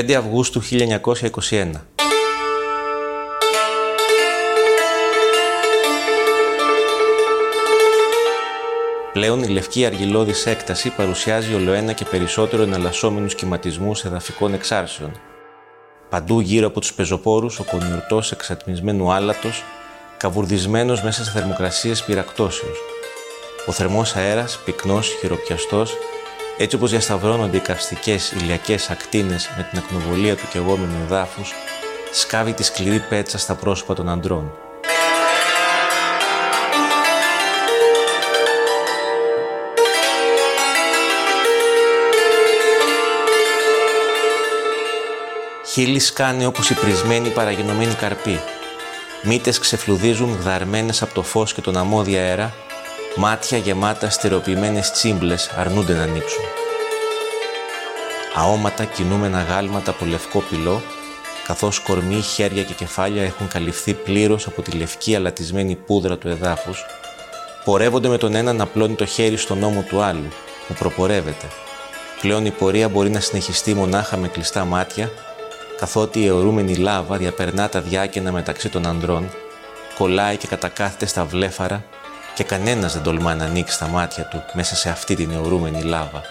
5 Αυγούστου 1921. Πλέον η λευκή αργυλώδης έκταση παρουσιάζει ολοένα και περισσότερο εναλλασσόμενους κυματισμούς εδαφικών εξάρσεων. Παντού γύρω από τους πεζοπόρους ο κονιουρτός εξατμισμένου άλατος, καβουρδισμένος μέσα σε θερμοκρασίες πυρακτώσεως. Ο θερμός αέρας, πυκνός, χειροπιαστός, έτσι όπως διασταυρώνονται οι καυστικές ηλιακές ακτίνες με την ακνοβολία του κεγόμενου εδάφους, σκάβει τη σκληρή πέτσα στα πρόσωπα των αντρών. Χείλη σκάνε όπως οι πρισμένοι παραγενωμένοι καρποί. Μύτες ξεφλουδίζουν γδαρμένες από το φως και τον αμμόδια αέρα Μάτια γεμάτα στερεοποιημένες τσίμπλες αρνούνται να ανοίξουν. Αόματα κινούμενα γάλματα από λευκό πυλό, καθώς κορμί, χέρια και κεφάλια έχουν καλυφθεί πλήρως από τη λευκή αλατισμένη πούδρα του εδάφους, πορεύονται με τον ένα να πλώνει το χέρι στον ώμο του άλλου, που προπορεύεται. Πλέον η πορεία μπορεί να συνεχιστεί μονάχα με κλειστά μάτια, καθότι η αιωρούμενη λάβα διαπερνά τα διάκαινα μεταξύ των ανδρών, κολλάει και κατακάθεται στα βλέφαρα και κανένας δεν τολμά να ανοίξει τα μάτια του μέσα σε αυτή την αιωρούμενη λάβα.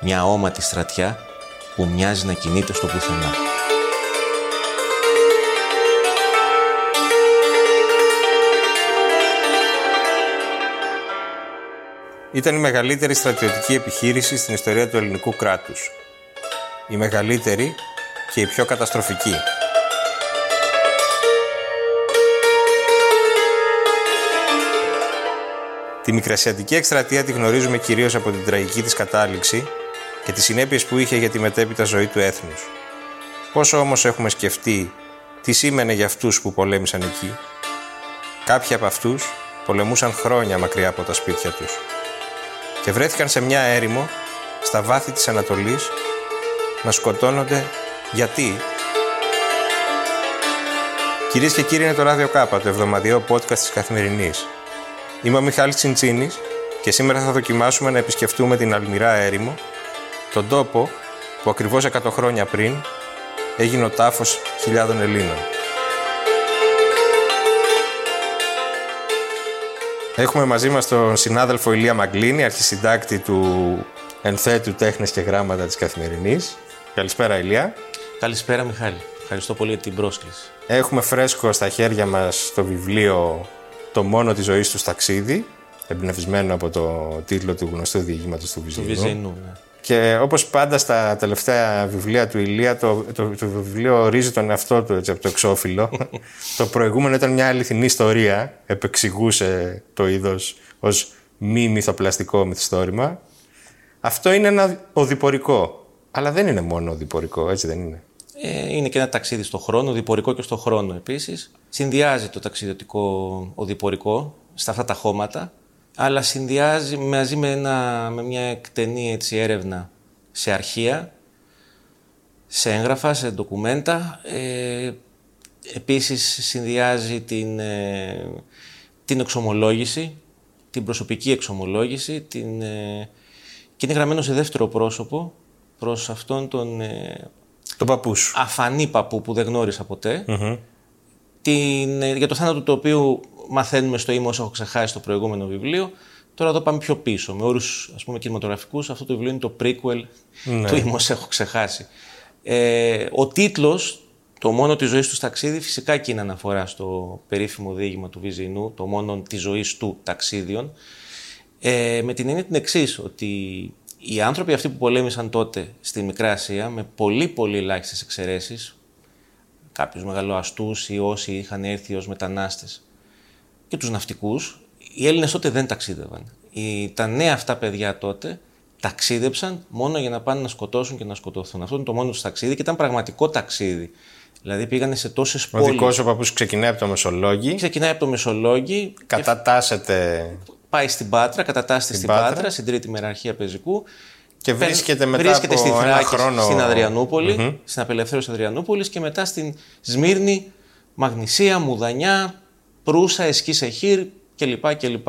Μια όματη στρατιά που μοιάζει να κινείται στο πουθενά. Ήταν η μεγαλύτερη στρατιωτική επιχείρηση στην ιστορία του ελληνικού κράτους. Η μεγαλύτερη και η πιο καταστροφική. Τη Μικρασιατική εκστρατεία τη γνωρίζουμε κυρίως από την τραγική της κατάληξη και τις συνέπειες που είχε για τη μετέπειτα ζωή του έθνους. Πόσο όμως έχουμε σκεφτεί τι σήμαινε για αυτούς που πολέμησαν εκεί. Κάποιοι από αυτούς πολεμούσαν χρόνια μακριά από τα σπίτια τους και βρέθηκαν σε μια έρημο στα βάθη της Ανατολής να σκοτώνονται γιατί Κυρίες και κύριοι, είναι το Ράδιο Κάπα, το εβδομαδιαίο podcast της Καθημερινής. Είμαι ο Μιχάλης Τσιντσίνης και σήμερα θα δοκιμάσουμε να επισκεφτούμε την Αλμυρά Έρημο, τον τόπο που ακριβώς 100 χρόνια πριν έγινε ο τάφος χιλιάδων Ελλήνων. Έχουμε μαζί μας τον συνάδελφο Ηλία Μαγκλίνη, αρχισυντάκτη του ενθέτου τέχνες και γράμματα της Καθημερινής. Καλησπέρα Ηλία. Καλησπέρα Μιχάλη. Ευχαριστώ πολύ για την πρόσκληση. Έχουμε φρέσκο στα χέρια μας το βιβλίο το μόνο της ζωής τους ταξίδι, εμπνευσμένο από το τίτλο του γνωστού διηγήματος του Βυζινού. Του Βυζινού, ναι. Και όπως πάντα στα τελευταία βιβλία του Ηλία, το, το, το, βιβλίο ορίζει τον εαυτό του έτσι, από το εξώφυλλο. το προηγούμενο ήταν μια αληθινή ιστορία, επεξηγούσε το είδος ως μη μυθοπλαστικό μυθιστόρημα. Αυτό είναι ένα οδηπορικό. Αλλά δεν είναι μόνο οδηπορικό, έτσι δεν είναι. Ε, είναι και ένα ταξίδι στο χρόνο, διπορικό και στο χρόνο επίσης. Συνδυάζει το ταξιδιωτικό οδηπορικό στα αυτά τα χώματα, αλλά συνδυάζει μαζί με, ένα, με μια εκτενή έτσι, έρευνα σε αρχεία, σε έγγραφα, σε ντοκουμέντα. Ε, επίσης συνδυάζει την, ε, την εξομολόγηση, την προσωπική εξομολόγηση, την, ε, και είναι γραμμένο σε δεύτερο πρόσωπο προς αυτόν τον ε, το παππού σου. Αφανή παππού που δεν γνώρισα Την, ε, για το θάνατο του οποίου μαθαίνουμε στο ήμο όσο έχω ξεχάσει στο προηγούμενο βιβλίο. Τώρα εδώ πάμε πιο πίσω. Με όρους ας πούμε κινηματογραφικούς, αυτό το βιβλίο είναι το prequel ναι. του ήμο έχω ξεχάσει. Ε, ο τίτλος, το μόνο της ζωής τους ταξίδι, φυσικά και είναι αναφορά στο περίφημο διήγημα του Βυζινού, το μόνο της ζωής του ταξίδιων. Ε, με την έννοια την εξής, ότι οι άνθρωποι αυτοί που πολέμησαν τότε στη Μικρά Ασία, με πολύ πολύ ελάχιστες εξαιρέσεις, κάποιους μεγαλοαστούς ή όσοι είχαν έρθει ως μετανάστες και τους ναυτικούς, οι Έλληνες τότε δεν ταξίδευαν. Οι, τα νέα αυτά παιδιά τότε ταξίδεψαν μόνο για να πάνε να σκοτώσουν και να σκοτωθούν. Αυτό είναι το μόνο τους ταξίδι και ήταν πραγματικό ταξίδι. Δηλαδή πήγανε σε τόσες πόλει. Ο δικός σου παππούς ξεκινάει από το Μεσολόγγι. Ξεκινάει από το Μεσολόγγι. Κατατάσσεται πάει στην Πάτρα, κατατάσσεται στην Πάτρα, Πάτρα, στην τρίτη μεραρχία πεζικού. Και βρίσκεται μετά βρίσκεται από στη ένα χρόνο... στην Αδριανούπολη, mm-hmm. στην απελευθέρωση Αδριανούπολης και μετά στην Σμύρνη, Μαγνησία, Μουδανιά, Προύσα, Εσκή Σεχήρ κλπ. κλπ.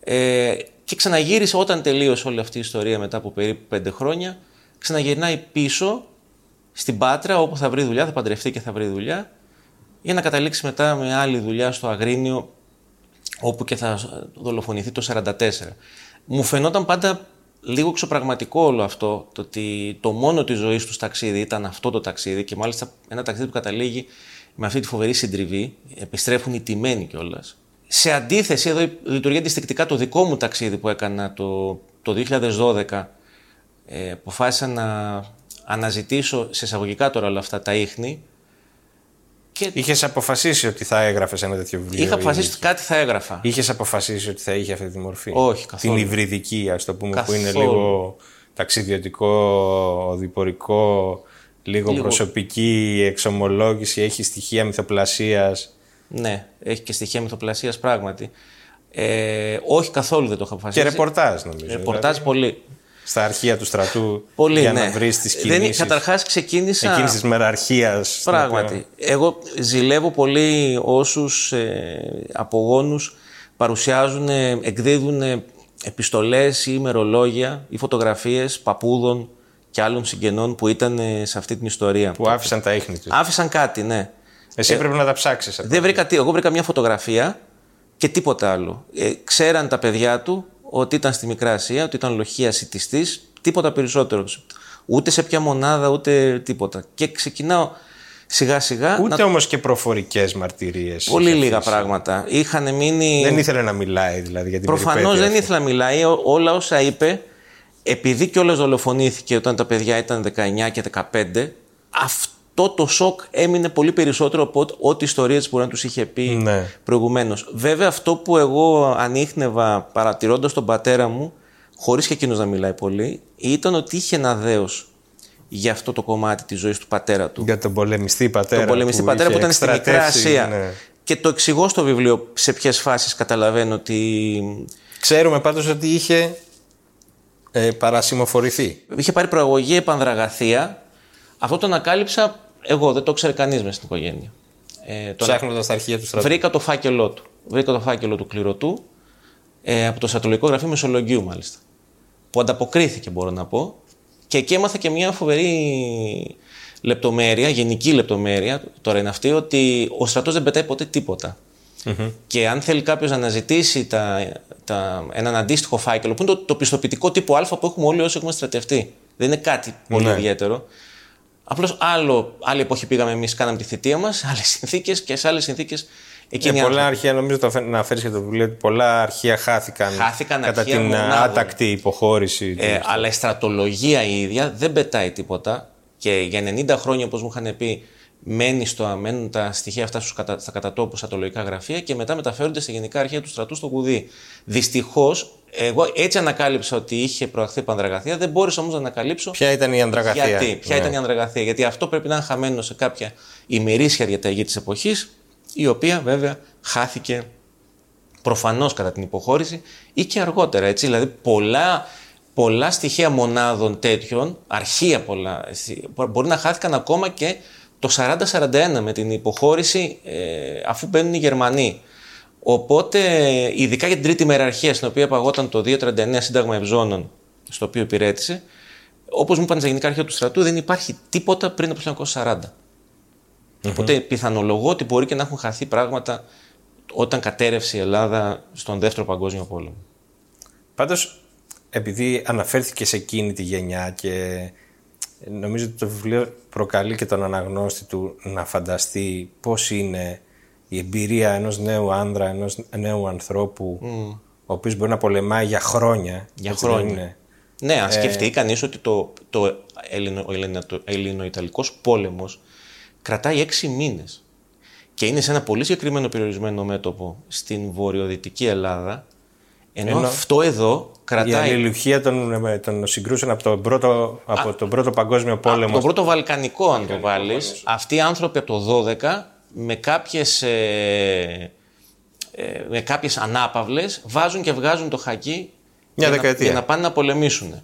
Ε, και ξαναγύρισε όταν τελείωσε όλη αυτή η ιστορία μετά από περίπου πέντε χρόνια, ξαναγυρνάει πίσω στην Πάτρα, όπου θα βρει δουλειά, θα παντρευτεί και θα βρει δουλειά, για να καταλήξει μετά με άλλη δουλειά στο Αγρίνιο, όπου και θα δολοφονηθεί το 1944. Μου φαινόταν πάντα λίγο εξωπραγματικό όλο αυτό, το ότι το μόνο της ζωής τους ταξίδι ήταν αυτό το ταξίδι και μάλιστα ένα ταξίδι που καταλήγει με αυτή τη φοβερή συντριβή, επιστρέφουν οι τιμένοι κιόλας. Σε αντίθεση, εδώ λειτουργεί αντιστοιχτικά το δικό μου ταξίδι που έκανα το, το 2012. Ε, αποφάσισα να αναζητήσω σε εισαγωγικά τώρα όλα αυτά τα ίχνη. Και... Είχες αποφασίσει ότι θα έγραφες ένα τέτοιο βιβλίο. Είχα αποφασίσει ότι κάτι θα έγραφα. Είχες αποφασίσει ότι θα είχε αυτή τη μορφή; Όχι, καθόλου. Την υβριδική, ας το πούμε, που είναι λίγο ταξιδιωτικό, διπορικό, λίγο, λίγο προσωπική εξομολόγηση, έχει στοιχεία μυθοπλασίας; Ναι, έχει και στοιχεία μυθοπλασίας πράγματι. Ε, όχι καθόλου δεν το είχα αποφασίσει. Και ρεπορτάζ νομίζω. Ρεπορτάζ δηλαδή. πολύ. Στα αρχεία του στρατού πολύ, για ναι. να βρεις τις κινήσεις. Καταρχάς ξεκίνησα. Εκείνης της μεραρχίας. Πράγματι. Εγώ ζηλεύω πολύ όσους ε, απογόνους παρουσιάζουν, εκδίδουν επιστολές ή ημερολόγια ή φωτογραφίες παππούδων και άλλων συγγενών που ήταν ε, σε αυτή την ιστορία. Που άφησαν τα ίχνη τους. Άφησαν κάτι, ναι. Εσύ ε, πρέπει να τα ψάξεις. Δεν βρήκα τι. Εγώ βρήκα μια φωτογραφία και τίποτα άλλο. Ε, ξέραν τα παιδιά του ότι ήταν στη Μικρά Ασία, ότι ήταν λοχεία σιτιστής, τίποτα περισσότερο. Ούτε σε ποια μονάδα, ούτε τίποτα. Και ξεκινάω σιγά σιγά. Ούτε να... όμως και προφορικές μαρτυρίες. Πολύ λίγα πράγματα. Είχαν μείνει. Δεν ήθελε να μιλάει δηλαδή για την Προφανώς δεν ήθελε να μιλάει. Όλα όσα είπε επειδή κιόλας δολοφονήθηκε όταν τα παιδιά ήταν 19 και 15, αυτό το σοκ έμεινε πολύ περισσότερο από ό,τι ιστορίες μπορεί να τους είχε πει ναι. προηγουμένως. Βέβαια αυτό που εγώ ανείχνευα παρατηρώντας τον πατέρα μου, χωρίς και εκείνος να μιλάει πολύ, ήταν ότι είχε ένα δέος για αυτό το κομμάτι της ζωής του πατέρα του. Για τον πολεμιστή πατέρα. Τον πολεμιστή πατέρα που ήταν στη Μικρά Ασία. Ναι. Και το εξηγώ στο βιβλίο σε ποιες φάσεις καταλαβαίνω ότι... Ξέρουμε πάντως ότι είχε ε, παρασημοφορηθεί. Είχε πάρει προαγωγή επανδραγαθία. Αυτό το ανακάλυψα εγώ, δεν το ξέρει κανείς μες στην οικογένεια. Ε, Ψάχνοντας τα αρχεία του στρατού. Βρήκα το φάκελό του. Βρήκα το φάκελο του κληρωτού ε, από το Στρατολογικό Γραφείο Μεσολογγίου, μάλιστα. Που ανταποκρίθηκε, μπορώ να πω. Και εκεί έμαθα και μια φοβερή λεπτομέρεια, γενική λεπτομέρεια, τώρα είναι αυτή, ότι ο στρατός δεν πετάει ποτέ τίποτα. Και αν θέλει κάποιος να αναζητήσει τα, τα, έναν αντίστοιχο φάκελο, που είναι το, το πιστοποιητικό τύπου Α που έχουμε όλοι όσοι έχουμε στρατευτεί. Δεν είναι κάτι πολύ ναι. ιδιαίτερο. Απλώς άλλη εποχή πήγαμε εμείς, κάναμε τη θητεία μας, άλλες συνθήκες και σε άλλες συνθήκες εκείνη. Ε, πολλά αρχεία, νομίζω το να φέρεις και το βιβλίο, ότι πολλά αρχεία χάθηκαν, χάθηκαν κατά την μονάδων. άτακτη υποχώρηση. Ε, αλλά η στρατολογία η ίδια δεν πετάει τίποτα. Και για 90 χρόνια, όπως μου είχαν πει, μένει στο, μένουν τα στοιχεία αυτά στους κατα, στα κατατόπου ατολογικά γραφεία και μετά μεταφέρονται στη Γενικά Αρχαία του Στρατού στο Κουδί. Δυστυχώς, εγώ έτσι ανακάλυψα ότι είχε προαχθεί πανδραγαθία, δεν μπόρεσα όμως να ανακαλύψω. Ποια ήταν η ανδραγαθία. Γιατί, ποια ναι. ήταν η ανδραγαθία. Γιατί αυτό πρέπει να είναι χαμένο σε κάποια ημερήσια διαταγή της εποχής, η οποία βέβαια χάθηκε προφανώς κατά την υποχώρηση ή και αργότερα. Έτσι. Δηλαδή, πολλά, πολλά στοιχεία μονάδων τέτοιων, αρχεία πολλά, μπορεί να χάθηκαν ακόμα και το 40-41 με την υποχώρηση ε, αφού μπαίνουν οι Γερμανοί. Οπότε, ειδικά για την τρίτη μεραρχία, στην οποία παγόταν το 239 Σύνταγμα Ευζώνων, στο οποίο υπηρέτησε, όπως μου είπαν στα γενικά αρχαία του στρατού, δεν υπάρχει τίποτα πριν από το 1940. Οπότε πιθανολογώ ότι μπορεί και να έχουν χαθεί πράγματα όταν κατέρευσε η Ελλάδα στον Δεύτερο Παγκόσμιο Πόλεμο. Πάντως, επειδή αναφέρθηκε σε εκείνη τη γενιά και νομίζω ότι το βιβλίο προκαλεί και τον αναγνώστη του να φανταστεί πώς είναι η εμπειρία ενός νέου άνδρα, ενός νέου ανθρώπου ο οποίος μπορεί να πολεμάει για χρόνια. Για χρόνια. Ναι, αν ε... σκεφτεί κανείς ότι το, το ελληνο-ιταλικός πόλεμος κρατάει έξι μήνες και είναι σε ένα πολύ συγκεκριμένο περιορισμένο μέτωπο στην βορειοδυτική Ελλάδα ενώ, αυτό εδώ κρατάει. Η αλληλουχία των, των συγκρούσεων από τον, πρώτο, από τον πρώτο Παγκόσμιο Πόλεμο. Από τον πρώτο Βαλκανικό, αν το βάλεις. Αυτοί οι άνθρωποι από το 12 με κάποιες. Ε, ε, με κάποιες ανάπαυλες βάζουν και βγάζουν το χακί Μια για, δεκαετία. Να, για να πάνε να πολεμήσουν.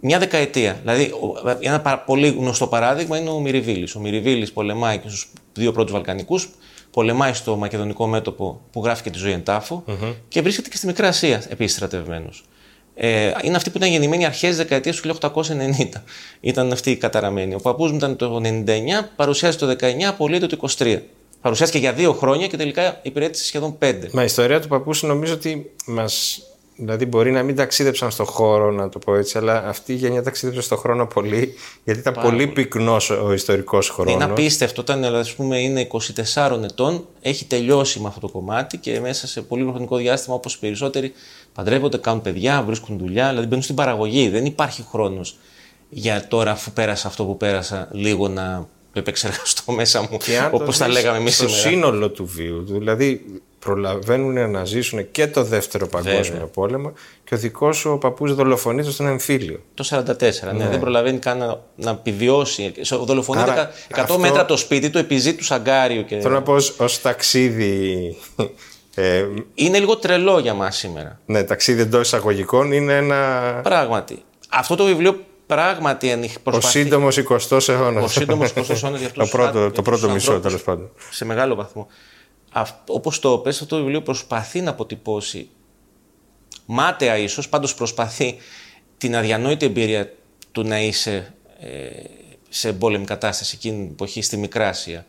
Μια δεκαετία. Δηλαδή, ένα πολύ γνωστό παράδειγμα είναι ο Μυριβίλης. Ο Μυριβίλης πολεμάει και στους δύο πρώτους Βαλκανικούς πολεμάει στο μακεδονικό μέτωπο που γράφει και τη ζωή εν ταφου και βρίσκεται και στη Μικρά Ασία επίση στρατευμένο. Ε, είναι αυτοί που ήταν γεννημένοι αρχές δεκαετίας του 1890. Ήταν αυτοί οι καταραμένοι. Ο παππούς μου ήταν το 99, παρουσιάζει το 19, απολύεται το 23. Παρουσιάστηκε για δύο χρόνια και τελικά υπηρέτησε σχεδόν πέντε. Μα η ιστορία του παππού νομίζω ότι μας Δηλαδή μπορεί να μην ταξίδεψαν στον χώρο, να το πω έτσι, αλλά αυτή η γενιά ταξίδεψε στον χρόνο πολύ, γιατί ήταν πολύ, πολύ πυκνός ο ιστορικός χρόνος. Είναι απίστευτο. Όταν ας πούμε, είναι 24 ετών, έχει τελειώσει με αυτό το κομμάτι και μέσα σε πολύ χρονικό διάστημα, όπως οι περισσότεροι, παντρεύονται, κάνουν παιδιά, βρίσκουν δουλειά, δηλαδή μπαίνουν στην παραγωγή. Δεν υπάρχει χρόνος για τώρα, αφού πέρασα αυτό που πέρασα, λίγο να το επεξεργαστώ μέσα μου, όπως τα λέγαμε εμείς σήμερα. Στο σύνολο του βίου, δηλαδή προλαβαίνουν να ζήσουν και το δεύτερο παγκόσμιο Βέβαια. πόλεμο και ο δικός σου ο παππούς δολοφονείται στον εμφύλιο. Το 1944, ναι. ναι. Δεν προλαβαίνει καν να, να επιβιώσει. Δολοφονείται 100 αυτό... μέτρα από το σπίτι του, επιζή του Σαγκάριου. Και... Θέλω να πω ως ταξίδι. Ε, είναι λίγο τρελό για μας σήμερα. Ναι, ταξίδι εντός εισαγωγικών είναι ένα. Πράγματι. Αυτό το βιβλίο πράγματι προσπαθεί. Ο σύντομος 20ο αιώνας. Ο σύντομος 20ο αιώνας για το πρώτο, το πρώτο μισό, τέλος πάντων. Σε μεγάλο βαθμό όπως το πες, αυτό το βιβλίο προσπαθεί να αποτυπώσει μάταια ίσως, πάντως προσπαθεί την αδιανόητη εμπειρία του να είσαι ε, σε εμπόλεμη κατάσταση εκείνη την εποχή στη Μικράσια.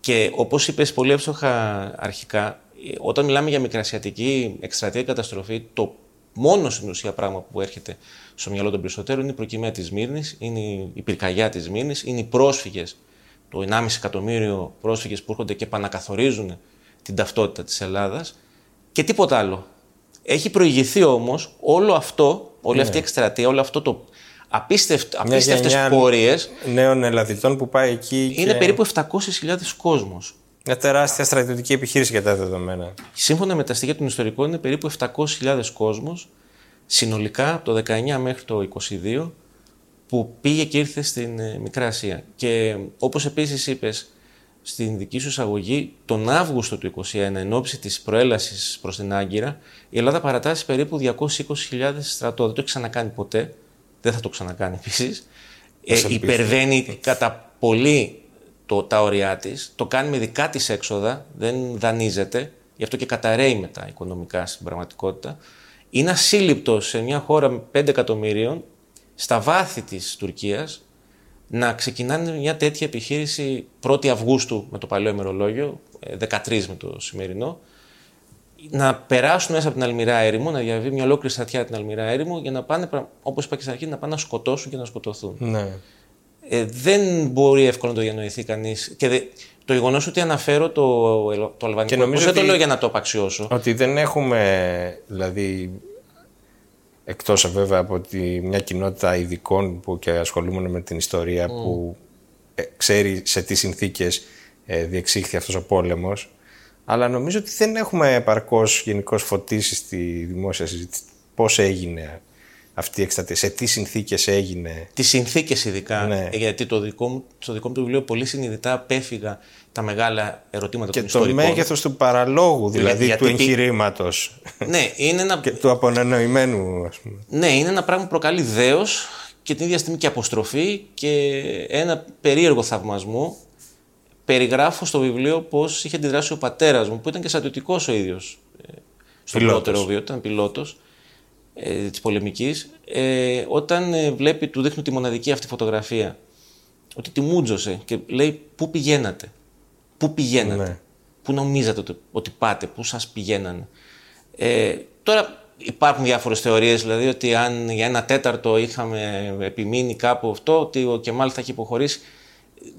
Και όπως είπες πολύ εύστοχα αρχικά, όταν μιλάμε για μικρασιατική εκστρατεία καταστροφή, το μόνος στην ουσία πράγμα που έρχεται στο μυαλό των περισσότερων είναι η προκυμαία της Μύρνης, είναι η πυρκαγιά της Μύρνης, είναι οι πρόσφυγες, το 1,5 εκατομμύριο πρόσφυγες που έρχονται και επανακαθορίζουν την ταυτότητα της Ελλάδας και τίποτα άλλο. Έχει προηγηθεί όμως όλο αυτό, όλη αυτή η ναι. εκστρατεία, όλο αυτό το απίστευτο, απίστευτες πορείες νέων Ελλαδιτών που πάει εκεί είναι περίπου 700.000 κόσμος. Μια τεράστια στρατιωτική επιχείρηση για τα δεδομένα. Σύμφωνα με τα στοιχεία των ιστορικών είναι περίπου 700.000 κόσμος συνολικά από το 19 μέχρι το 22 που πήγε και ήρθε στην ε, Μικρά Ασία. Και όπως επίσης είπες, στην δική σου εισαγωγή, τον Αύγουστο του 2021, εν ώψη της προέλασης προς την Άγκυρα, η Ελλάδα παρατάσσει περίπου 220.000 στρατό. Δεν το έχει ξανακάνει ποτέ. Δεν θα το ξανακάνει επίσης. Ε, υπερβαίνει κατά πολύ το, τα ωριά της. Το κάνει με δικά της έξοδα. Δεν δανείζεται. Γι' αυτό και καταραίει μετά οικονομικά στην πραγματικότητα. Είναι ασύλληπτο σε μια χώρα με 5 εκατομμυρίων στα βάθη της Τουρκίας να ξεκινάνε μια τέτοια επιχείρηση 1η Αυγούστου με το παλαιό ημερολόγιο, 13 ε, με το σημερινό, να περάσουν μέσα από την Αλμυρά έρημο, να διαβεί μια ολόκληρη στρατιά την Αλμυρά έρημο για να πάνε, όπως είπα και στην αρχή, να πάνε να σκοτώσουν και να σκοτωθούν. Ναι. Ε, δεν μπορεί εύκολα να το διανοηθεί κανείς. Και δε, το γεγονός ότι αναφέρω το, το αλβανικό. δεν το λέω για να το απαξιώσω; Ότι δεν έχουμε δηλαδή εκτός βέβαια από τη, μια κοινότητα ειδικών που και ασχολούμαι με την ιστορία που ε, ξέρει σε τι συνθήκες ε, διεξήχθη αυτός ο πόλεμος αλλά νομίζω ότι δεν έχουμε επαρκώς γενικώς φωτίσεις στη δημόσια συζήτηση πώς έγινε αυτή η εκστρατεία, σε τι συνθήκες έγινε. Τις συνθήκες ειδικά, ναι. γιατί το δικό μου, στο δικό μου το βιβλίο πολύ συνειδητά απέφυγα τα μεγάλα ερωτήματα και των ιστορικών. Και το μέγεθος του παραλόγου, δηλαδή Γιατί, του εγχειρήματος. Ναι, είναι ένα... και του απονενοημένου, ας πούμε. Ναι, είναι ένα πράγμα που προκαλεί δέος και την ίδια στιγμή και αποστροφή και ένα περίεργο θαυμασμό. Περιγράφω στο βιβλίο πώς είχε αντιδράσει ο πατέρας μου, που ήταν και στρατιωτικός ο ίδιος. Ε, στο πρώτο βίο, ήταν πιλότος ε, της πολεμικής, ε, όταν ε, βλέπει, του δείχνω τη μοναδική αυτή φωτογραφία, ότι τη μούτζωσε και λέει πού πηγαίνατε; Πού πηγαίνατε, ναι. πού νομίζατε ότι πάτε, πού σας πηγαίνανε; Ε, τώρα υπάρχουν διάφορες θεωρίες, δηλαδή ότι αν για ένα τέταρτο είχαμε επιμείνει κάπου αυτό, ότι ο Κεμάλ θα έχει υποχωρήσει.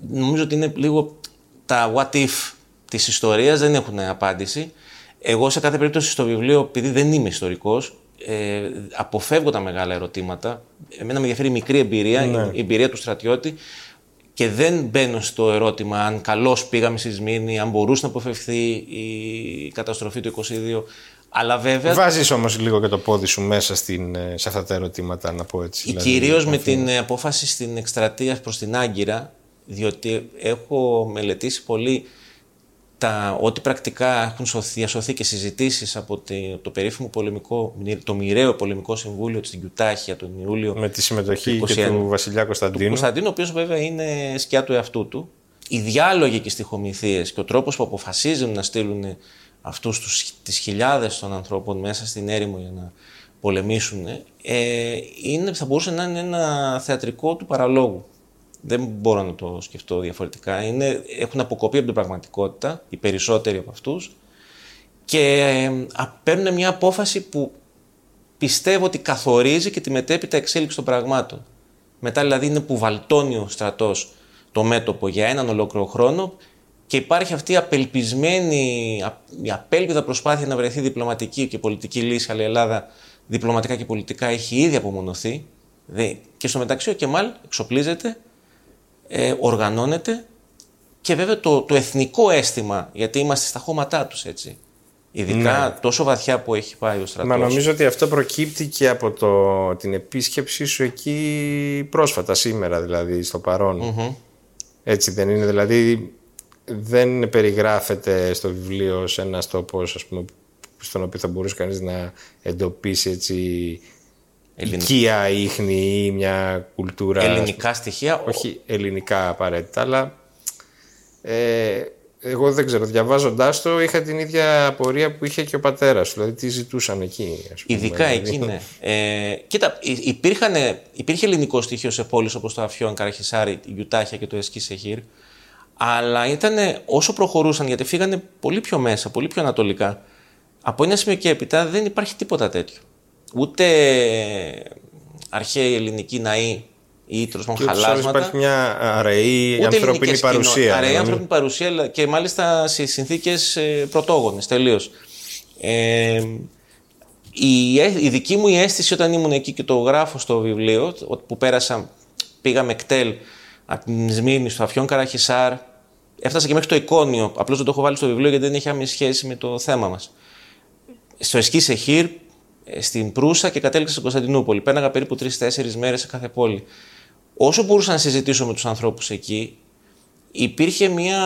Νομίζω ότι είναι λίγο τα what if της ιστορίας, δεν έχουν απάντηση. Εγώ σε κάθε περίπτωση στο βιβλίο, επειδή δεν είμαι ιστορικός, ε, αποφεύγω τα μεγάλα ερωτήματα. Εμένα με ενδιαφέρει η μικρή εμπειρία, ναι. η εμπειρία του στρατιώτη και δεν μπαίνω στο ερώτημα αν καλώς πήγαμε στη Σμύρνη, αν μπορούσε να αποφευθεί η καταστροφή του 22. Αλλά βέβαια. Βάζεις όμως λίγο και το πόδι σου μέσα στην, ε, σε αυτά τα ερωτήματα, να πω έτσι. Δηλαδή, Κυρίως με την απόφαση στην εκστρατεία προς την Άγκυρα, διότι έχω μελετήσει πολύ τα, ό,τι πρακτικά έχουν σωθεί, διασωθεί και συζητήσεις από το, το περίφημο πολεμικό, το μοιραίο πολεμικό συμβούλιο στην Κιουτάχια τον Ιούλιο. Με τη συμμετοχή του και του Βασιλιά Κωνσταντίνου. Του Κωνσταντίνου, ο οποίος βέβαια είναι σκιά του εαυτού του. Οι διάλογοι και οι στοιχομηθείες και ο τρόπος που αποφασίζουν να στείλουν αυτούς τις χιλιάδες των ανθρώπων μέσα στην έρημο για να πολεμήσουν, ε, είναι, θα μπορούσε να είναι ένα θεατρικό του παραλόγου. Δεν μπορώ να το σκεφτώ διαφορετικά. Είναι, έχουν αποκοπεί από την πραγματικότητα, οι περισσότεροι από αυτούς, και ε, παίρνουν μια απόφαση που πιστεύω ότι καθορίζει και τη μετέπειτα εξέλιξη των πραγμάτων. Μετά δηλαδή είναι που βαλτώνει ο στρατός το μέτωπο για έναν ολόκληρο χρόνο και υπάρχει αυτή η απελπισμένη, η απέλπιδα προσπάθεια να βρεθεί διπλωματική και πολιτική λύση, αλλά η Ελλάδα διπλωματικά και πολιτικά έχει ήδη απομονωθεί. Και στο μεταξύ ο Κεμάλ εξοπλίζεται, ε, οργανώνεται και βέβαια το, το εθνικό αίσθημα, γιατί είμαστε στα χώματά τους έτσι. Ειδικά ναι. τόσο βαθιά που έχει πάει ο στρατός. Μα νομίζω ότι αυτό προκύπτει και από το, την επίσκεψή σου εκεί πρόσφατα, σήμερα δηλαδή, στο παρον Έτσι δεν είναι, δηλαδή δεν περιγράφεται στο βιβλίο σε ένας τόπος ας πούμε, στον οποίο θα μπορούσε κανείς να εντοπίσει έτσι οικία ίχνη ή μια κουλτούρα. Ελληνικά στοιχεία. Όχι ελληνικά απαραίτητα, αλλά ε, εγώ δεν ξέρω, διαβάζοντάς το είχα την ίδια απορία που είχε και ο πατέρας σου. Δηλαδή, τι ζητούσαν εκεί, ας πούμε. Ειδικά δηλαδή. εκεί, ναι. Ε, κοίτα, υπήρχαν, υπήρχε ελληνικό στοιχείο σε πόλεις όπως το Αφιόν, Καραχισάρι, Ιουτάχια και το Εσκή Σεχήρ. Αλλά ήταν όσο προχωρούσαν, γιατί φύγανε πολύ πιο μέσα, πολύ πιο ανατολικά. Από ένα σημείο και έπειτα δεν υπάρχει τίποτα τέτοιο. Ούτε αρχαίοι ελληνικοί ναοί ή τέλος πάντων χαλάσματα. Υπάρχει μια αραιή ανθρωπίνη παρουσία. Αραιή ανθρωπίνη παρουσία και μάλιστα σε συνθήκες πρωτόγονες τελείως. Ε, η, η δική μου η αίσθηση όταν ήμουν εκεί και το γράφω στο βιβλίο, που πέρασα, πήγαμε κτέλ από την Σμύρνη στο Αφιόν Καραχισάρ, έφτασα και μέχρι το εικόνιο. Απλώς δεν το έχω βάλει στο βιβλίο γιατί δεν έχει άμεση σχέση με το θέμα μας. Στο Εσκή Σεχήρ, ε, στην Προύσα και κατέληξα στην Κωνσταντινούπολη. Πέναγα περίπου τρει-τέσσερι μέρες σε κάθε πόλη όσο μπορούσα να συζητήσω με τους ανθρώπους εκεί, υπήρχε μια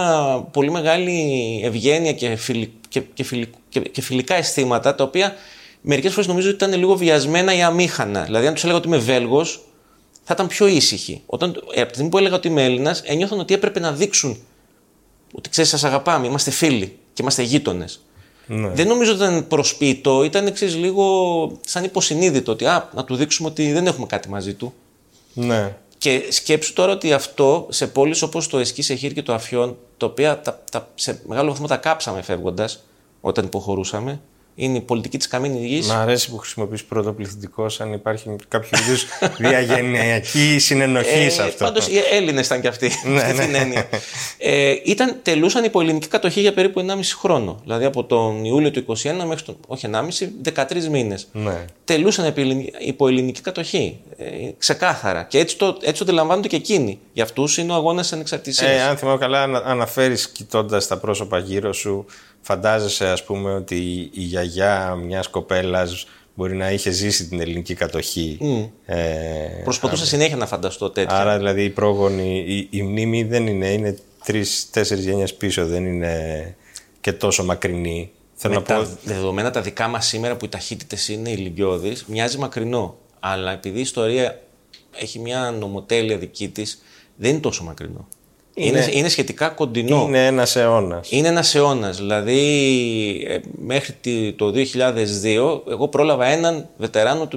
πολύ μεγάλη ευγένεια και, φιλ, και, και, και, και φιλικά αισθήματα, τα οποία μερικές φορές νομίζω ότι ήταν λίγο βιασμένα ή αμήχανα. Δηλαδή, αν τους έλεγα ότι είμαι Βέλγος, θα ήταν πιο ήσυχοι. Όταν, ε, από τη στιγμή που έλεγα ότι είμαι Έλληνας, ένιωθαν ότι έπρεπε να δείξουν ότι ξέρεις, σας αγαπάμε, είμαστε φίλοι και είμαστε γείτονες. Ναι. Δεν νομίζω ότι ήταν προσπίτο, ήταν εξής λίγο σαν υποσυνείδητο ότι α, να του δείξουμε ότι δεν έχουμε κάτι μαζί του. Ναι. Και σκέψου τώρα ότι αυτό σε πόλεις όπως το Εσκή Σεχήρ και το Αφιόν, τα οποία τα, τα, σε μεγάλο βαθμό τα κάψαμε φεύγοντας όταν υποχωρούσαμε, είναι η πολιτική της καμίνης γης. Μ' αρέσει που χρησιμοποιείς πρώτο πληθυντικό, αν υπάρχει κάποιο είδους διαγενειακή συνενοχή ε, σε αυτό. Πάντως οι Έλληνες ήταν κι αυτοί. ναι, ναι. την έννοια. Ε, ήταν, τελούσαν υπό ελληνική κατοχή για περίπου 1,5 χρόνο. Δηλαδή από τον Ιούλιο του 2021 μέχρι τον. Όχι 1,5, 13 μήνες. Ναι. Τελούσαν υπό ελληνική κατοχή. Ε, ξεκάθαρα. Και έτσι το, έτσι το αντιλαμβάνονται και εκείνοι. Για αυτούς είναι ο αγώνας ανεξαρτησίας. Ε, αν θυμάμαι καλά, αναφέρεις κοιτώντας τα πρόσωπα γύρω σου φαντάζεσαι ας πούμε ότι η γιαγιά μιας κοπέλας μπορεί να είχε ζήσει την ελληνική κατοχή. Mm. Ε, Προσπαθούσα συνέχεια να φανταστώ τέτοια. Άρα δηλαδή η πρόγονη, η, η μνήμη δεν είναι, είναι τρεις-τέσσερις γενιές πίσω, δεν είναι και τόσο μακρινή. Θέλω να πω... δεδομένα τα δικά μας σήμερα που οι ταχύτητες είναι ηλικιώδεις, μοιάζει μακρινό. Αλλά επειδή η ιστορία έχει μια νομοτέλεια δική της, δεν είναι τόσο μακρινό. Είναι, είναι, σχετικά κοντινό. Είναι ένας αιώνας. Είναι ένας αιώνας. Δηλαδή, ε, μέχρι το 2002, εγώ πρόλαβα έναν βετεράνο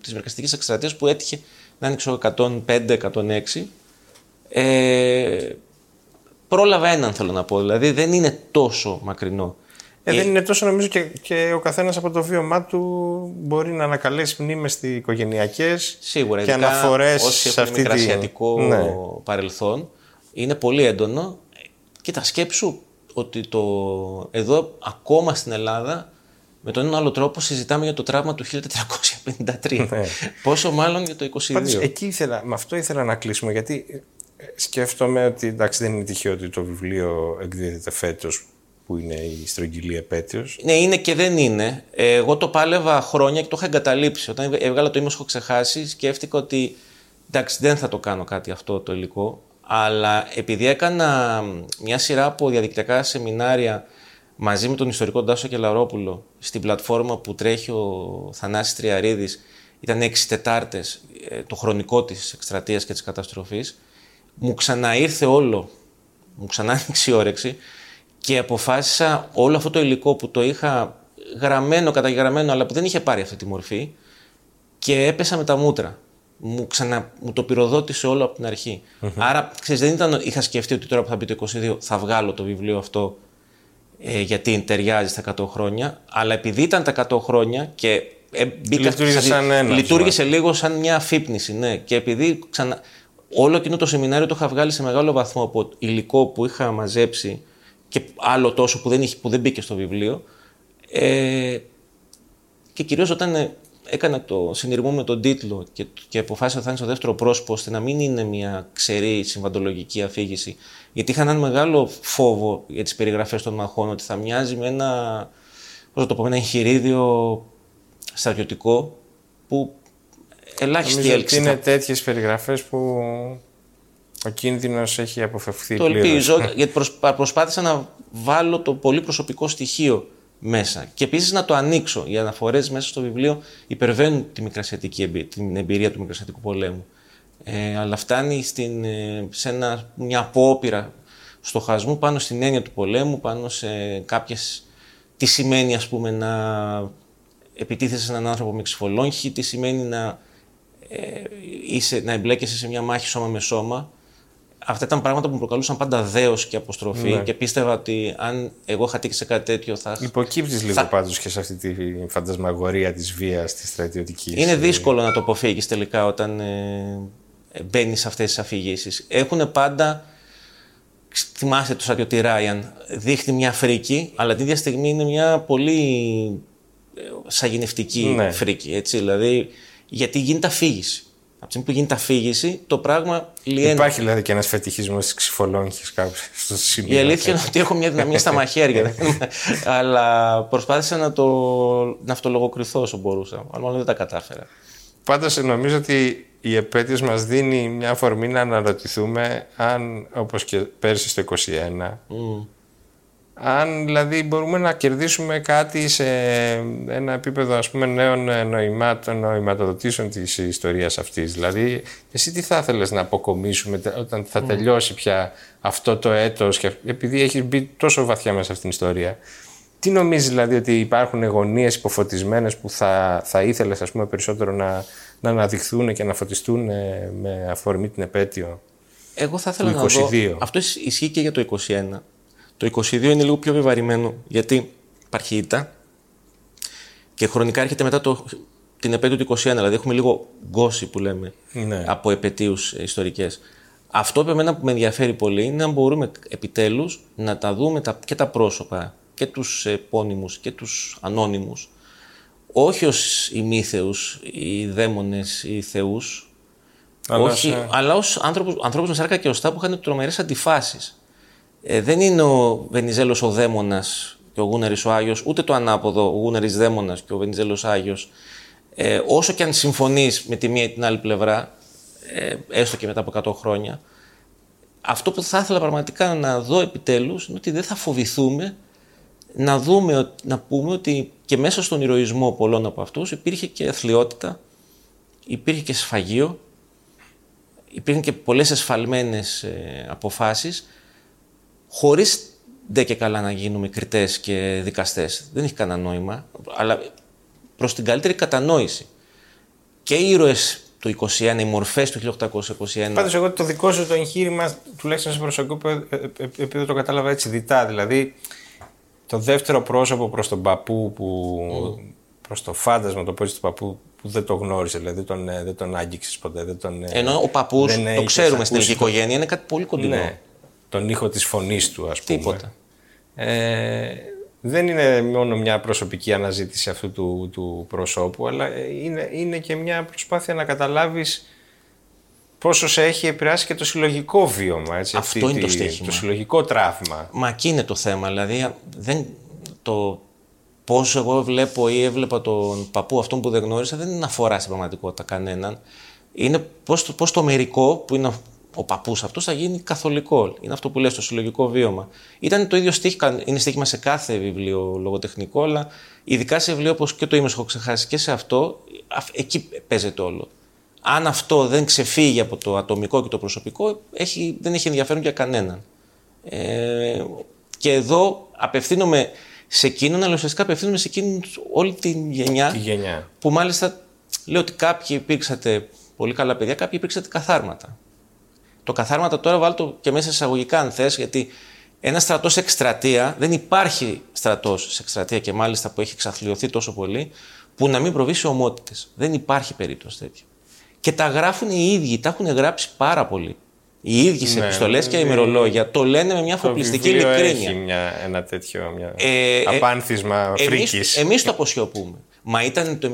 της μερκαστική εκστρατείας που έτυχε να είναι 105-106. Ε, πρόλαβα έναν, θέλω να πω. Δηλαδή, δεν είναι τόσο μακρινό. Ε, δεν είναι τόσο νομίζω και, και ο καθένας από το βίωμά του μπορεί να ανακαλέσει μνήμες οικογενειακέ και αναφορές σε αυτή τη. Ναι. παρελθόν είναι πολύ έντονο. Κοίτα, σκέψου ότι το, εδώ ακόμα στην Ελλάδα με τον ένα άλλο τρόπο συζητάμε για το τραύμα του 1453. Ναι. Πόσο μάλλον για το 22. Πάντως, εκεί ήθελα, με αυτό ήθελα να κλείσουμε γιατί ε, σκέφτομαι ότι εντάξει δεν είναι τυχαίο ότι το βιβλίο εκδίδεται φέτος που είναι η στρογγυλή επέτειος. Ναι, είναι και δεν είναι. Εγώ το πάλευα χρόνια και το είχα εγκαταλείψει. Όταν έβγαλα το ίμος έχω ξεχάσει, σκέφτηκα ότι εντάξει δεν θα το κάνω κάτι αυτό το υλικό. Αλλά επειδή έκανα μια σειρά από διαδικτυακά σεμινάρια μαζί με τον ιστορικό Ντάσο Κελαρόπουλο στην πλατφόρμα που τρέχει ο Θανάσης Τριαρίδης, ήταν έξι Τετάρτες, ε, το χρονικό της εκστρατείας και της καταστροφής, μου ξαναήρθε όλο, μου ξανά άνοιξε η όρεξη και αποφάσισα όλο αυτό το υλικό που το είχα γραμμένο, καταγεγραμμένο, αλλά που δεν είχε πάρει αυτή τη μορφή, και έπεσα με τα μούτρα. Μου, ξανα, μου το πυροδότησε όλο από την αρχη Άρα, ξέρεις, δεν ήταν, είχα σκεφτεί ότι τώρα που θα μπει το 22 θα βγάλω το βιβλίο αυτό ε, γιατί ταιριάζει στα 100 χρόνια, αλλά επειδή ήταν τα 100 χρόνια και ε, μπήκα, λειτουργήσε, σαν ένας, λειτουργήσε λίγο σαν μια αφύπνιση, ναι. Και επειδή ξανα, όλο εκείνο το σεμινάριο το είχα βγάλει σε μεγάλο βαθμό από υλικό που είχα μαζέψει και άλλο τόσο που δεν, είχε, που δεν μπήκε στο βιβλίο. Ε, και κυρίως όταν ε, έκανα το συνειρμό με τον τίτλο και, και αποφάσισα ότι θα είναι στο δεύτερο πρόσωπο, ώστε να μην είναι μια ξερή συμβαντολογική αφήγηση. Γιατί είχα έναν μεγάλο φόβο για τις περιγραφές των μαχών, ότι θα μοιάζει με ένα, πώς το πω, ένα εγχειρίδιο στρατιωτικό που ελάχιστη έλξη. Είναι τέτοιες περιγραφές που ο κίνδυνος έχει αποφευχθεί. Το ελπίζω, γιατί προσπάθησα να βάλω το πολύ προσωπικό στοιχείο μέσα. Και επίσης να το ανοίξω. Οι αναφορές μέσα στο βιβλίο υπερβαίνουν τη μικρασιατική εμπειρία, την εμπειρία του μικρασιατικού πολέμου. Ε, αλλά φτάνει στην, ε, σε ένα, μια απόπειρα στοχασμού πάνω στην έννοια του πολέμου, πάνω σε κάποιες. Τι σημαίνει, ας πούμε, να επιτίθεσαι σε έναν άνθρωπο με ξυφολόγχη, τι σημαίνει να, ε, είσαι, να εμπλέκεσαι σε μια μάχη σώμα με σώμα αυτά ήταν πράγματα που μου προκαλούσαν πάντα δέος και αποστροφή ναι. και πίστευα ότι αν εγώ είχα τύχει σε κάτι τέτοιο θα. Υποκύπτεις λίγο θα... πάντως και σε αυτή τη φαντασμαγορία της βίας της στρατιωτικής. Είναι δύσκολο να το αποφύγει τελικά όταν ε, μπαίνεις σε αυτές τις αφηγήσεις. Έχουν πάντα. Θυμάστε το στρατιωτή Ράιαν. Δείχνει μια φρίκη, αλλά την ίδια στιγμή είναι μια πολύ ε, σαγηνευτική ναι. φρίκη. Έτσι, δηλαδή, γιατί γίνεται αφήγηση. Από τη στιγμή που γίνεται αφήγηση, το πράγμα λιένει. Υπάρχει δηλαδή και ένας φετιχισμός της ξυφολόγχη κάπου στο σημείο. Η αλήθεια είναι ότι έχω μια δυναμία στα μαχαίρια. αλλά προσπάθησα να, το, να αυτολογοκριθώ όσο μπορούσα. Αλλά μάλλον δεν τα κατάφερα. Πάντως νομίζω ότι η επέτειος μας δίνει μια αφορμή να αναρωτηθούμε αν, όπως και πέρσι στο 21, αν δηλαδή μπορούμε να κερδίσουμε κάτι σε ένα επίπεδο ας πούμε νέων νοημάτων, νοηματοδοτήσεων της ιστορίας αυτής. Δηλαδή, εσύ τι θα ήθελες να αποκομίσουμε όταν θα τελειώσει πια αυτό το έτος και επειδή έχεις μπει τόσο βαθιά μέσα αυτήν την ιστορία. Τι νομίζεις δηλαδή ότι υπάρχουν γωνίες υποφωτισμένες που θα, θα ήθελες ας πούμε περισσότερο να, να αναδειχθούν και να φωτιστούν ε, με αφορμή την επέτειο Εγώ θα ήθελα να δω, αυτό ισχύει και για το 21 το 22 είναι λίγο πιο βιβαρημένο γιατί υπάρχει ήττα και χρονικά έρχεται μετά το, την επέτειο του 21, δηλαδή έχουμε λίγο γκώση που λέμε ναι. από επαιτίους ιστορικές. Αυτό που εμένα που με ενδιαφέρει πολύ είναι να μπορούμε επιτέλους να τα δούμε τα, και τα πρόσωπα και τους επώνυμους και τους ανώνυμους όχι ως ημίθεους, οι δαίμονες, οι θεούς, αλλά, όχι, σε... αλλά ως άνθρωπους, ανθρώπους με σάρκα και οστά που είχαν τρομερές αντιφάσεις. Ε, δεν είναι ο Βενιζέλος ο δαίμονας και ο Γούναρης ο Άγιος, ούτε το ανάποδο, ο Γούναρης δαίμονας και ο Βενιζέλος Άγιος. Ε, όσο και αν συμφωνείς με τη μία ή την άλλη πλευρά, ε, έστω και μετά από 100 χρόνια, αυτό που θα ήθελα πραγματικά να δω επιτέλους είναι ότι δεν θα φοβηθούμε να, δούμε, να πούμε ότι και μέσα στον ηρωισμό πολλών από αυτούς υπήρχε και αθλειότητα, υπήρχε και σφαγείο, υπήρχαν και πολλές εσφαλμένες ε, αποφάσεις χωρίς ντε και καλά να γίνουμε κριτές και δικαστές. Δεν έχει κανένα νόημα, αλλά προς την καλύτερη κατανόηση. Και οι ήρωες του 21, οι μορφές του 1821. Πάντως, εγώ το δικό σου το εγχείρημα, τουλάχιστον σε προσωπικό επίπεδο, το κατάλαβα έτσι διτά. Δηλαδή, το δεύτερο πρόσωπο προς τον παππού, που, mm. προς το φάντασμα, το πόδι του παππού, που δεν το γνώρισε, δηλαδή δεν τον, δεν τον άγγιξες ποτέ. Δεν τον, Ενώ ο παππούς, το ξέρουμε στην ελληνική οικογένεια, είναι κάτι πολύ κοντινό. Ναι τον ήχο της φωνής του ας πούμε. Τίποτα. Ε, δεν είναι μόνο μια προσωπική αναζήτηση αυτού του, του προσώπου, αλλά είναι, είναι και μια προσπάθεια να καταλάβεις πόσο σε έχει επηρεάσει και το συλλογικό βίωμα. Έτσι, Αυτό είναι το στοίχημα. Το συλλογικό τραύμα. Μα εκεί είναι το θέμα. Δηλαδή, δεν, το πόσο εγώ βλέπω ή έβλεπα τον παππού αυτόν που δεν γνώρισα δεν είναι αφορά στην πραγματικότητα κανέναν. Είναι πώς, πώς το μερικό που είναι ο παππούς αυτός θα γίνει καθολικό. Είναι αυτό που λέει στο συλλογικό βίωμα. Ήταν το ίδιο στίχημα, είναι στίχημα σε κάθε βιβλίο λογοτεχνικό, αλλά ειδικά σε βιβλίο όπως και το είμαι, έχω ξεχάσει και σε αυτό, εκεί παίζεται όλο. Αν αυτό δεν ξεφύγει από το ατομικό και το προσωπικό, έχει, δεν έχει ενδιαφέρον για κανέναν. Ε, και εδώ απευθύνομαι σε εκείνον, αλλά ουσιαστικά απευθύνομαι σε εκείνον όλη την γενιά, γενιά. που μάλιστα λέω ότι κάποιοι υπήρξατε πολύ καλά παιδιά, κάποιοι υπήρξατε καθάρματα. Το καθάρματα τώρα βάλω το και μέσα σε εισαγωγικά αν θες, γιατί ένα στρατός σε εκστρατεία, δεν υπάρχει στρατός σε εκστρατεία και μάλιστα που έχει εξαθλειωθεί τόσο πολύ, που να μην προβεί σε ομότητες. Δεν υπάρχει περίπτωση τέτοια. Και τα γράφουν οι ίδιοι, τα έχουν γράψει πάρα πολύ. Οι ίδιοι σε ναι, επιστολές και ημερολόγια το λένε με μια αφοπλιστική ειλικρίνεια. Έχει μια, ένα τέτοιο μια ε, ε απάνθισμα φρίκης. Εμείς το αποσιωπούμε. Μα ήταν το,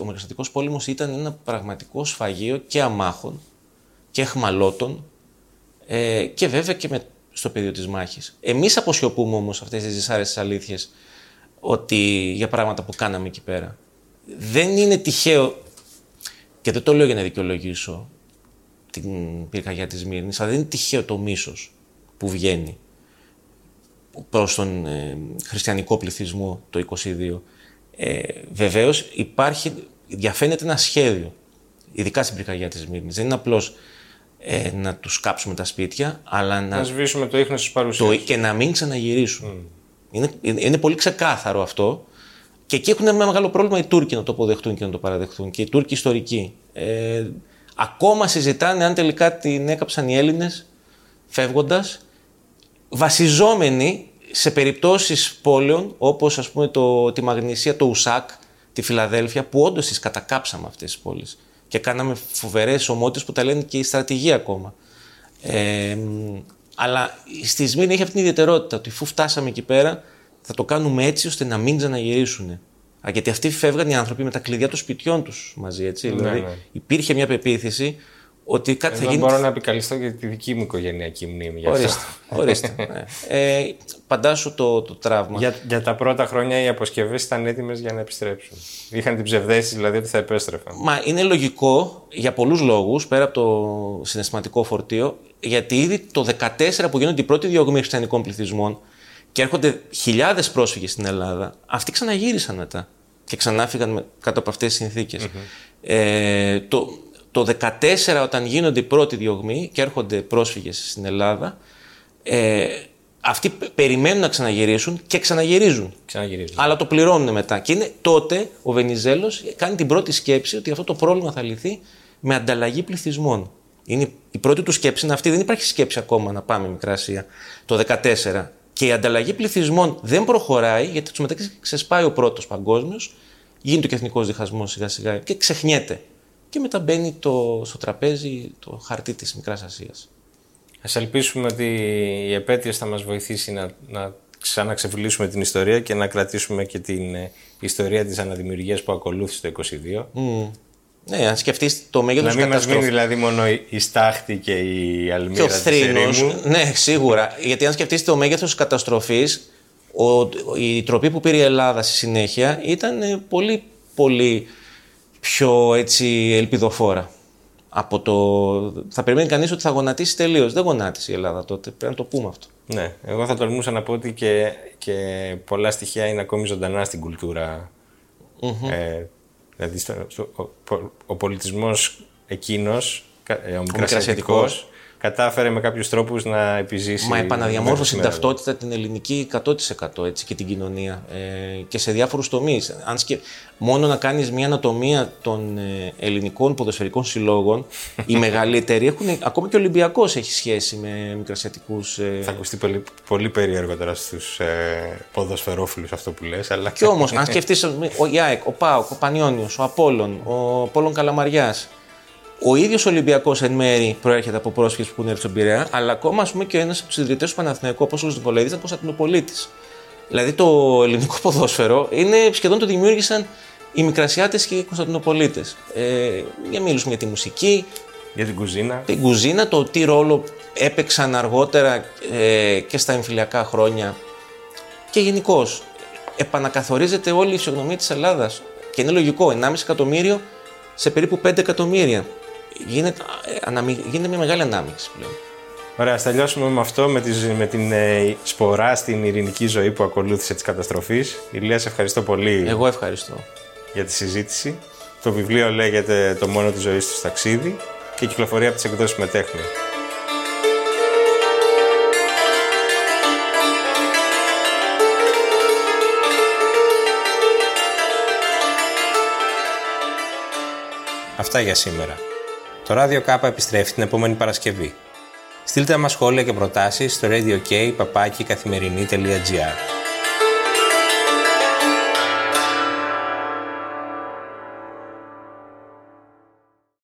ο Μικραστικό πόλεμος ήταν ένα πραγματικό σφαγείο και αμάχων και εχμαλώτων ε, και βέβαια και με, στο πεδίο της μάχης. Εμείς αποσιωπούμε όμως αυτές τις δυσάρεστες αλήθειες ότι για πράγματα που κάναμε εκεί πέρα. Δεν είναι τυχαίο, και δεν το λέω για να δικαιολογήσω την πυρκαγιά της Μύρνης, αλλά δεν είναι τυχαίο το μίσος που βγαίνει προς τον ε, χριστιανικό πληθυσμό το 22. Ε, βεβαίως υπάρχει, διαφαίνεται ένα σχέδιο, ειδικά στην πυρκαγιά της Μύρνης. Δεν είναι απλώς ε, να τους κάψουμε τα σπίτια, αλλά να... Να σβήσουμε το ίχνος της παρουσίας. και να μην ξαναγυρίσουν. Mm. Είναι, είναι πολύ ξεκάθαρο αυτό. Και εκεί έχουν ένα μεγάλο πρόβλημα οι Τούρκοι να το αποδεχτούν και να το παραδεχτούν. Και οι Τούρκοι ιστορικοί. Ε, ακόμα συζητάνε αν τελικά την έκαψαν οι Έλληνες φεύγοντας, βασιζόμενοι σε περιπτώσεις πόλεων όπως ας πούμε το, τη Μαγνησία, το Ουσάκ, τη Φιλαδέλφια που όντως τις κατακάψαμε αυτές τις πόλεις και κάναμε φοβερές ομότητες που τα λένε και η στρατηγία ακόμα. Ε, αλλά στη Σμύρνη έχει αυτή την ιδιαιτερότητα ότι αφού φτάσαμε εκεί πέρα θα το κάνουμε έτσι ώστε να μην ξαναγυρίσουν. Γιατί αυτοί φεύγαν οι άνθρωποι με τα κλειδιά των σπιτιών τους μαζί. Έτσι. Ναι, δηλαδή ναι. υπήρχε μια πεποίθηση ότι κάτι Εδώ θα γίνει. Μπορώ να επικαλυστώ για τη δική μου οικογενειακή μνήμη. Για ορίστε. ορίστε ναι. ε, παντάσου το, το τραύμα. Για, για τα πρώτα χρόνια οι αποσκευές ήταν έτοιμες για να επιστρέψουν. Είχαν την ψευδέστηση δηλαδή ότι θα επέστρεφαν. Μα είναι λογικό για πολλούς λόγους, πέρα από το συναισθηματικό φορτίο, γιατί ήδη το 2014 που γίνονται οι πρώτοι διωγμοί χριστιανικών πληθυσμών και έρχονται χιλιάδες πρόσφυγες στην Ελλάδα, αυτοί ξαναγύρισαν μετά και ξανά φύγαν κάτω από αυτές τις συνθήκες. Ε, το, το 2014 όταν γίνονται οι πρώτοι διωγμοί και έρχονται πρόσφυγες στην Ελλάδα, ε, αυτοί περιμένουν να ξαναγυρίσουν και ξαναγυρίζουν. ξαναγυρίζουν. Αλλά το πληρώνουν μετά. Και είναι τότε ο Βενιζέλος κάνει την πρώτη σκέψη ότι αυτό το πρόβλημα θα λυθεί με ανταλλαγή πληθυσμών. Είναι η πρώτη του σκέψη είναι αυτή. Δεν υπάρχει σκέψη ακόμα να πάμε Μικρά Ασία το 2014. Και η ανταλλαγή πληθυσμών δεν προχωράει γιατί τους μεταξύ ξεσπάει ο πρώτος παγκόσμιος, γίνεται και εθνικός διχασμός σιγά σιγά και ξεχνιέται και μετά μπαίνει το, στο τραπέζι το χαρτί της Μικράς Ασίας. Ας ελπίσουμε ότι η επέτειος θα μας βοηθήσει να, να ξαναξευλίσουμε την ιστορία και να κρατήσουμε και την ε, ιστορία της αναδημιουργίας που ακολούθησε το 22. Ναι, αν σκεφτείς το μέγεθος τη καταστροφή. Να μην μας μείνει δηλαδή μόνο η στάχτη και η αλμύρα και ο θρήνος, Ναι, σίγουρα. Γιατί αν σκεφτείς το μέγεθος τη καταστροφή, η τροπή που πήρε η Ελλάδα στη συνέχεια ήταν ε, πολύ, πολύ πιο έτσι ελπιδοφόρα. Από το... Θα περιμένει κανείς ότι θα γονατίσει τελείως. Δεν γονάτισε η Ελλάδα τότε. Πρέπει να το πούμε αυτό. Ναι. Εγώ θα τολμούσα να πω ότι και, και πολλά στοιχεία είναι ακόμη ζωντανά στην κουλτούρα. Mm-hmm. Ε, δηλαδή, στο, ο, ο πολιτισμός εκείνος, ε, ο μικρασιατικός, κατάφερε με κάποιους τρόπους να επιζήσει. Μα επαναδιαμόρφωσε την ταυτότητα την ελληνική 100% έτσι, και την κοινωνία ε, και σε διάφορους τομείς. Αν σκε... Μόνο να κάνεις μια ανατομία των ε, ελληνικών ποδοσφαιρικών συλλόγων, οι μεγαλύτεροι έχουν. Ακόμα και ο Ολυμπιακός έχει σχέση με μικρασιατικούς. Ε... Θα ακουστεί πολύ, πολύ περίεργο τώρα στους ε, ποδοσφαιρόφιλους αυτό που λες. Αλλά... Κι όμως, αν σκεφτείς ο Ιάεκ, ο Πάοκ, ο Πανιόνιος, ο Απόλων, ο Πόλων Καλαμαριάς, ο ίδιος Ολυμπιακός εν μέρη προέρχεται από πρόσφυγες που έχουν έρθει στον Πειραιά, αλλά ακόμα ας πούμε, και ένας από τους ιδρυτές του Παναθηναϊκού, όπως ο Νικολαίδης, ήταν Κωνσταντινοπολίτη. Δηλαδή το ελληνικό ποδόσφαιρο είναι σχεδόν το δημιούργησαν οι Μικρασιάτες και οι Κωνσταντινοπολίτε. Ε, για μιλήσουμε για τη μουσική. Για την κουζίνα. Την κουζίνα, το τι ρόλο έπαιξαν αργότερα ε, και στα εμφυλιακά χρόνια. Και γενικώς επανακαθορίζεται όλη η φυσιογνωμία της Ελλάδας. Και είναι λογικό, 1,5 εκατομμύριο σε περίπου 5 εκατομμύρια γίνεται, γίνεται μια μεγάλη ανάμειξη πλέον. Ωραία, ας τελειώσουμε με αυτό, με, τη, με την ε, σπορά στην ειρηνική ζωή που ακολούθησε της καταστροφής. Ηλίας, σε ευχαριστώ πολύ. Εγώ ευχαριστώ. Για τη συζήτηση. Το βιβλίο λέγεται «Το μόνο της ζωής του ταξίδι» και κυκλοφορεί από τις εκδόσεις Μετέχνη. Αυτά για σήμερα. Το Radio K επιστρέφει την επόμενη Παρασκευή. Στείλτε μας σχόλια και προτάσεις στο radiok.papaki